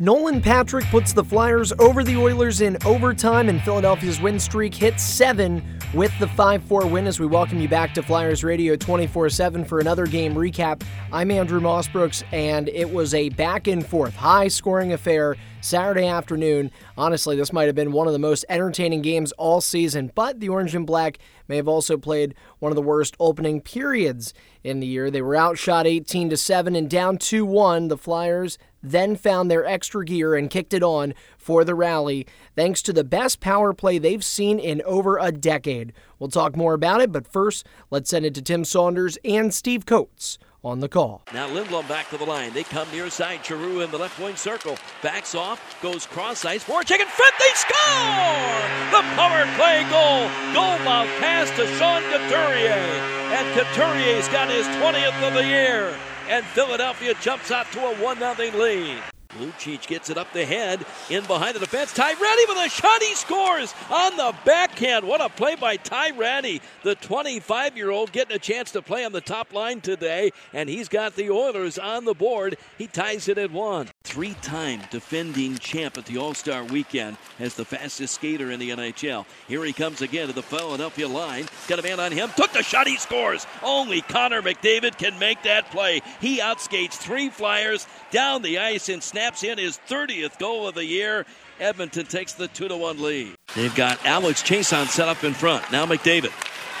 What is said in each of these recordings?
Nolan Patrick puts the Flyers over the Oilers in overtime, and Philadelphia's win streak hits seven with the 5 4 win as we welcome you back to Flyers Radio 24 7 for another game recap. I'm Andrew Mossbrooks, and it was a back and forth, high scoring affair Saturday afternoon. Honestly, this might have been one of the most entertaining games all season, but the Orange and Black may have also played one of the worst opening periods in the year. They were outshot 18 to 7 and down 2 1. The Flyers then found their extra gear and kicked it on for the rally, thanks to the best power play they've seen in over a decade. We'll talk more about it, but first, let's send it to Tim Saunders and Steve Coates on the call. Now Lindblom back to the line. They come near side. Giroux in the left wing circle. Backs off. Goes cross ice. Forecheck in front. They score! The power play goal. Goal mouth pass to Sean Couturier. And Couturier's got his 20th of the year. And Philadelphia jumps out to a 1 0 lead. Lucic gets it up the head, in behind the defense. Ty Rattie with a shot. He scores on the backhand. What a play by Ty Rattie, the 25 year old, getting a chance to play on the top line today. And he's got the Oilers on the board. He ties it at one. Three time defending champ at the All Star weekend as the fastest skater in the NHL. Here he comes again to the Philadelphia line. Got a man on him. Took the shot. He scores. Only Connor McDavid can make that play. He outskates three Flyers down the ice and snaps in his 30th goal of the year. Edmonton takes the 2 1 lead. They've got Alex Chiasson set up in front. Now McDavid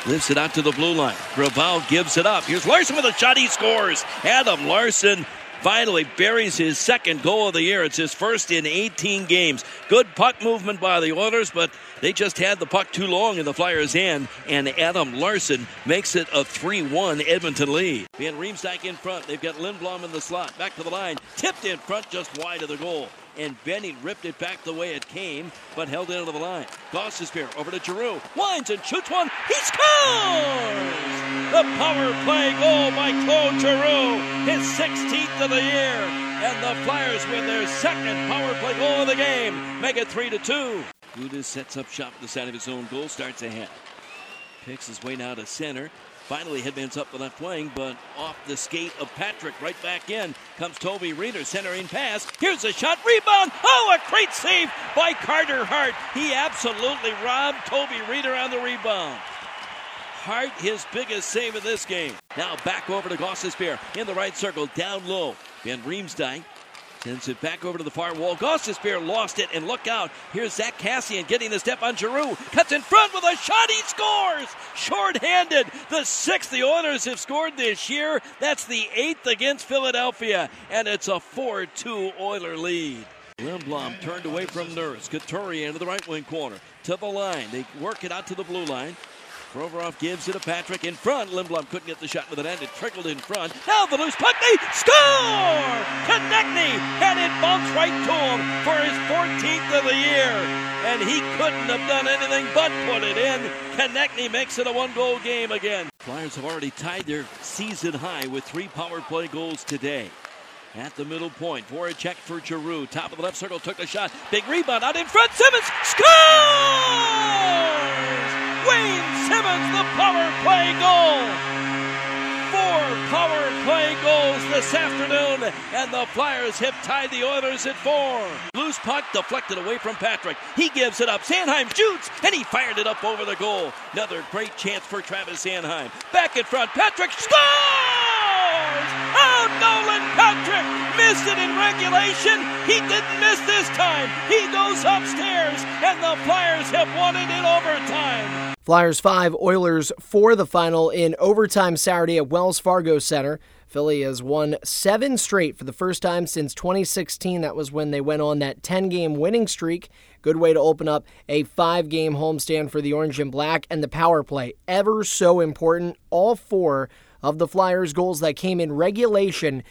lifts it out to the blue line. Gravel gives it up. Here's Larsson with a shot. He scores. Adam Larsson finally buries his second goal of the year. It's his first in 18 games. Good puck movement by the Oilers, but they just had the puck too long in the Flyers' hand, and Adam Larsson makes it a 3 1 Edmonton lead. Van Riemsdyk in front. They've got Lindblom in the slot. Back to the line. Tipped in front just wide of the goal and Benning ripped it back the way it came, but held it into the line. Gostisbehere over to Giroux, winds and shoots one. He scores! The power play goal by Claude Giroux, his 16th of the year, and the Flyers win their second power play goal of the game, make it three to two. Gudas sets up shop at the side of his own goal, starts ahead. Picks his way now to center. Finally, headman's up the left wing, but off the skate of Patrick, right back in comes Toby Rieder, centering pass. Here's a shot, rebound. Oh, a great save by Carter Hart. He absolutely robbed Toby Rieder on the rebound. Hart, his biggest save of this game. Now back over to Gostisbehere in the right circle, down low. Van Riemsdyk Sends it back over to the far wall. Gostisbehere lost it, and look out. Here's Zack Kassian getting the step on Giroux. Cuts in front with a shot. He scores! Short-handed. The sixth the Oilers have scored this year. That's the eighth against Philadelphia, and it's a 4-2 Oiler lead. Lindblom turned away from Nurse. Couturier into the right wing corner. To the line. They work it out to the blue line. Provorov gives it to Patrick in front. Lindblom couldn't get the shot with an end. It trickled in front. Now the loose puck. They score! Konecny! And it bumps right to him for his 14th of the year. And he couldn't have done anything but put it in. Konecny makes it a one-goal game again. Flyers have already tied their season high with three power play goals today at the middle point. Voracek for Giroux. Top of the left circle, took the shot. Big rebound out in front. Simmonds scores! Play goal. Four power play goals this afternoon, and the Flyers have tied the Oilers at four. Loose puck deflected away from Patrick. He gives it up. Sanheim shoots, and he fired it up over the goal. Another great chance for Travis Sanheim. Back in front, Patrick scores! Oh, Nolan Patrick missed it in regulation. He didn't miss this time. He goes upstairs, and the Flyers have won it in overtime. Flyers 5, Oilers 4 the final in overtime Saturday at Wells Fargo Center. Philly has won seven straight for the first time since 2016. That was when they went on that 10 game winning streak. Good way to open up a five game homestand for the Orange and Black. And the power play, ever so important. All four of the Flyers' goals that came in regulation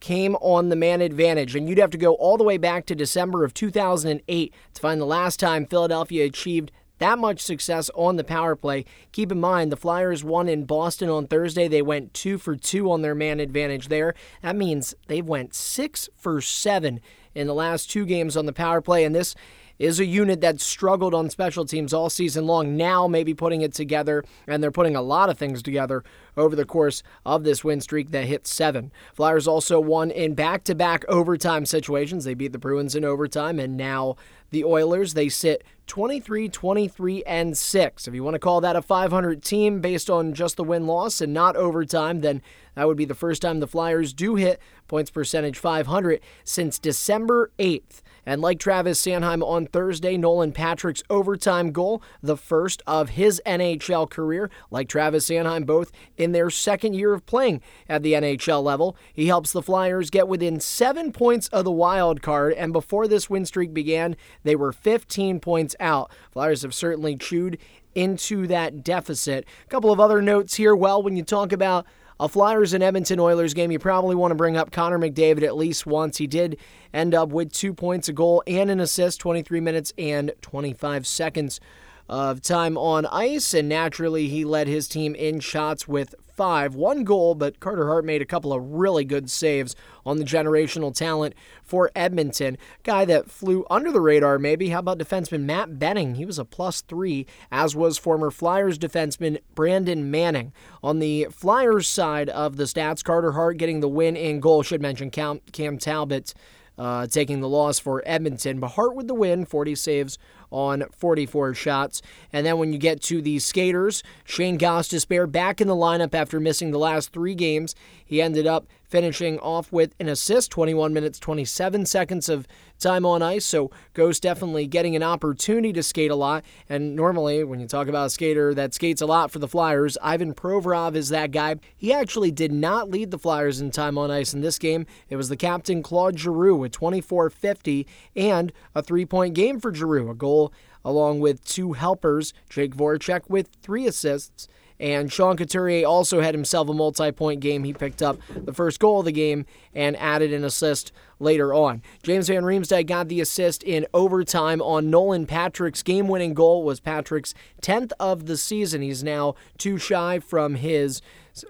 came on the man advantage. And you'd have to go all the way back to December of 2008 to find the last time Philadelphia achieved that much success on the power play. Keep in mind, the Flyers won in Boston on Thursday. They went two for two on their man advantage there. That means they went six for seven in the last two games on the power play. And this is a unit that struggled on special teams all season long. Now, maybe putting it together, and they're putting a lot of things together over the course of this win streak that hit seven. Flyers also won in back to back overtime situations. They beat the Bruins in overtime, and now the Oilers, they sit 23 23 and 6. If you want to call that a 500 team based on just the win loss and not overtime, then that would be the first time the Flyers do hit points percentage 500 since December 8th. And like Travis Sanheim on Thursday, Nolan Patrick's overtime goal, the first of his NHL career, like Travis Sanheim, both in their second year of playing at the NHL level. He helps the Flyers get within seven points of the wild card, and before this win streak began, they were 15 points out. Flyers have certainly chewed into that deficit. A couple of other notes here. Well, when you talk about a Flyers and Edmonton Oilers game, you probably want to bring up Connor McDavid at least once. He did end up with two points, a goal, and an assist, 23 minutes and 25 seconds of time on ice, and naturally he led his team in shots with five, one goal, but Carter Hart made a couple of really good saves on the generational talent for Edmonton. Guy that flew under the radar, maybe. How about defenseman Matt Benning? He was a plus three, as was former Flyers defenseman Brandon Manning. On the Flyers side of the stats, Carter Hart getting the win in goal. Should mention Cam, Talbot uh, taking the loss for Edmonton. But Hart with the win, 40 saves on 44 shots. And then when you get to the skaters, Shane Gostisbehere back in the lineup after missing the last three games. He ended up finishing off with an assist, 21 minutes, 27 seconds of time on ice. So Ghost definitely getting an opportunity to skate a lot. And normally, when you talk about a skater that skates a lot for the Flyers, Ivan Provorov is that guy. He actually did not lead the Flyers in time on ice in this game. It was the captain Claude Giroux with 24.50 and a three point game for Giroux, a goal along with two helpers, Jake Voracek with three assists. And Sean Couturier also had himself a multi point game. He picked up the first goal of the game and added an assist later on. James Van Riemsdyk got the assist in overtime on Nolan Patrick's game winning goal, was Patrick's 10th of the season. He's now too shy from his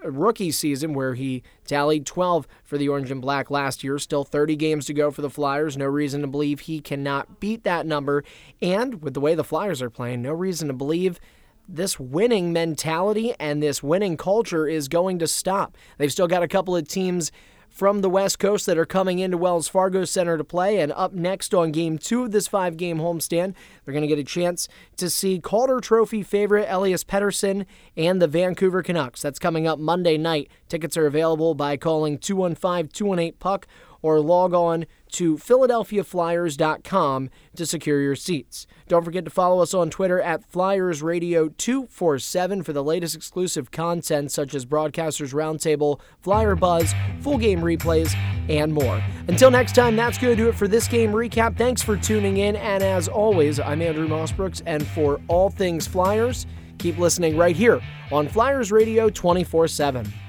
rookie season where he tallied 12 for the Orange and Black last year. Still 30 games to go for the Flyers. No reason to believe he cannot beat that number. And with the way the Flyers are playing, no reason to believe this winning mentality and this winning culture is going to stop. They've still got a couple of teams from the West Coast that are coming into Wells Fargo Center to play. And up next on game two of this five game homestand, they're going to get a chance to see Calder Trophy favorite Elias Pettersson and the Vancouver Canucks. That's coming up Monday night. Tickets are available by calling 215 218 Puck or log on to PhiladelphiaFlyers.com to secure your seats. Don't forget to follow us on Twitter at Flyers FlyersRadio247 for the latest exclusive content such as Broadcasters Roundtable, Flyer Buzz, full game replays, and more. Until next time, that's going to do it for this game recap. Thanks for tuning in, and as always, I'm Andrew Mossbrooks, and for all things Flyers, keep listening right here on Flyers Radio 24 7.